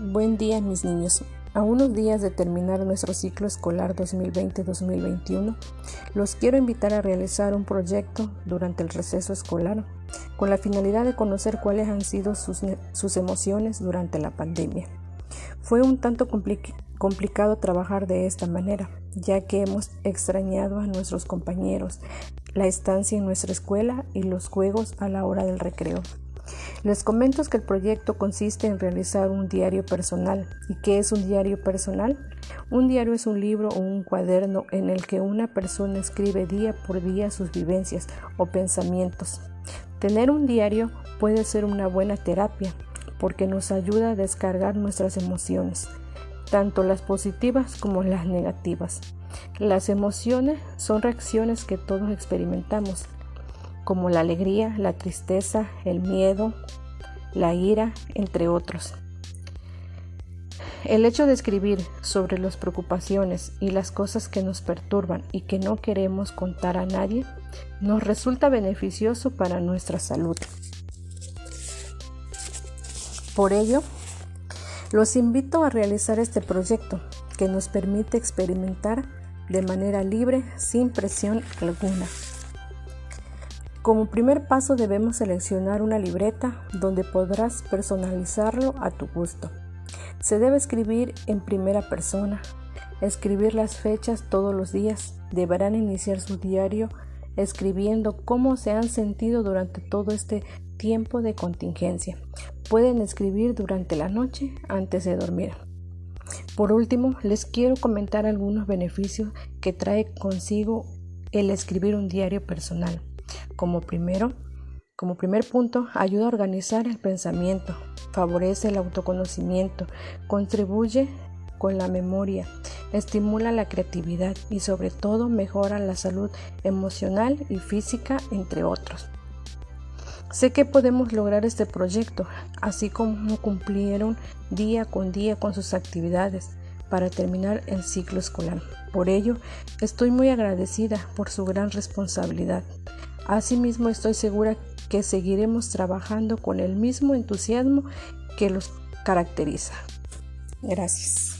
Buen día mis niños. A unos días de terminar nuestro ciclo escolar 2020-2021, los quiero invitar a realizar un proyecto durante el receso escolar con la finalidad de conocer cuáles han sido sus, emociones durante la pandemia. Fue un tanto complicado trabajar de esta manera, ya que hemos extrañado a nuestros compañeros, la estancia en nuestra escuela y los juegos a la hora del recreo. Les comento que el proyecto consiste en realizar un diario personal. ¿Y qué es un diario personal? Un diario es un libro o un cuaderno en el que una persona escribe día por día sus vivencias o pensamientos. Tener un diario puede ser una buena terapia porque nos ayuda a descargar nuestras emociones, tanto las positivas como las negativas. Las emociones son reacciones que todos experimentamos como la alegría, la tristeza, el miedo, la ira, entre otros. El hecho de escribir sobre las preocupaciones y las cosas que nos perturban y que no queremos contar a nadie nos resulta beneficioso para nuestra salud. Por ello, los invito a realizar este proyecto que nos permite experimentar de manera libre sin presión alguna. Como primer paso debemos seleccionar una libreta donde podrás personalizarlo a tu gusto. Se debe escribir en primera persona, escribir las fechas todos los días. Deberán iniciar su diario escribiendo cómo se han sentido durante todo este tiempo de contingencia. Pueden escribir durante la noche antes de dormir. Por último, les quiero comentar algunos beneficios que trae consigo el escribir un diario personal. Como primero, como primer punto, ayuda a organizar el pensamiento, favorece el autoconocimiento, contribuye con la memoria, estimula la creatividad y sobre todo mejora la salud emocional y física, entre otros. Sé que podemos lograr este proyecto, así como cumplieron día con día con sus actividades para terminar el ciclo escolar. Por ello, estoy muy agradecida por su gran responsabilidad. Asimismo, estoy segura que seguiremos trabajando con el mismo entusiasmo que los caracteriza. Gracias.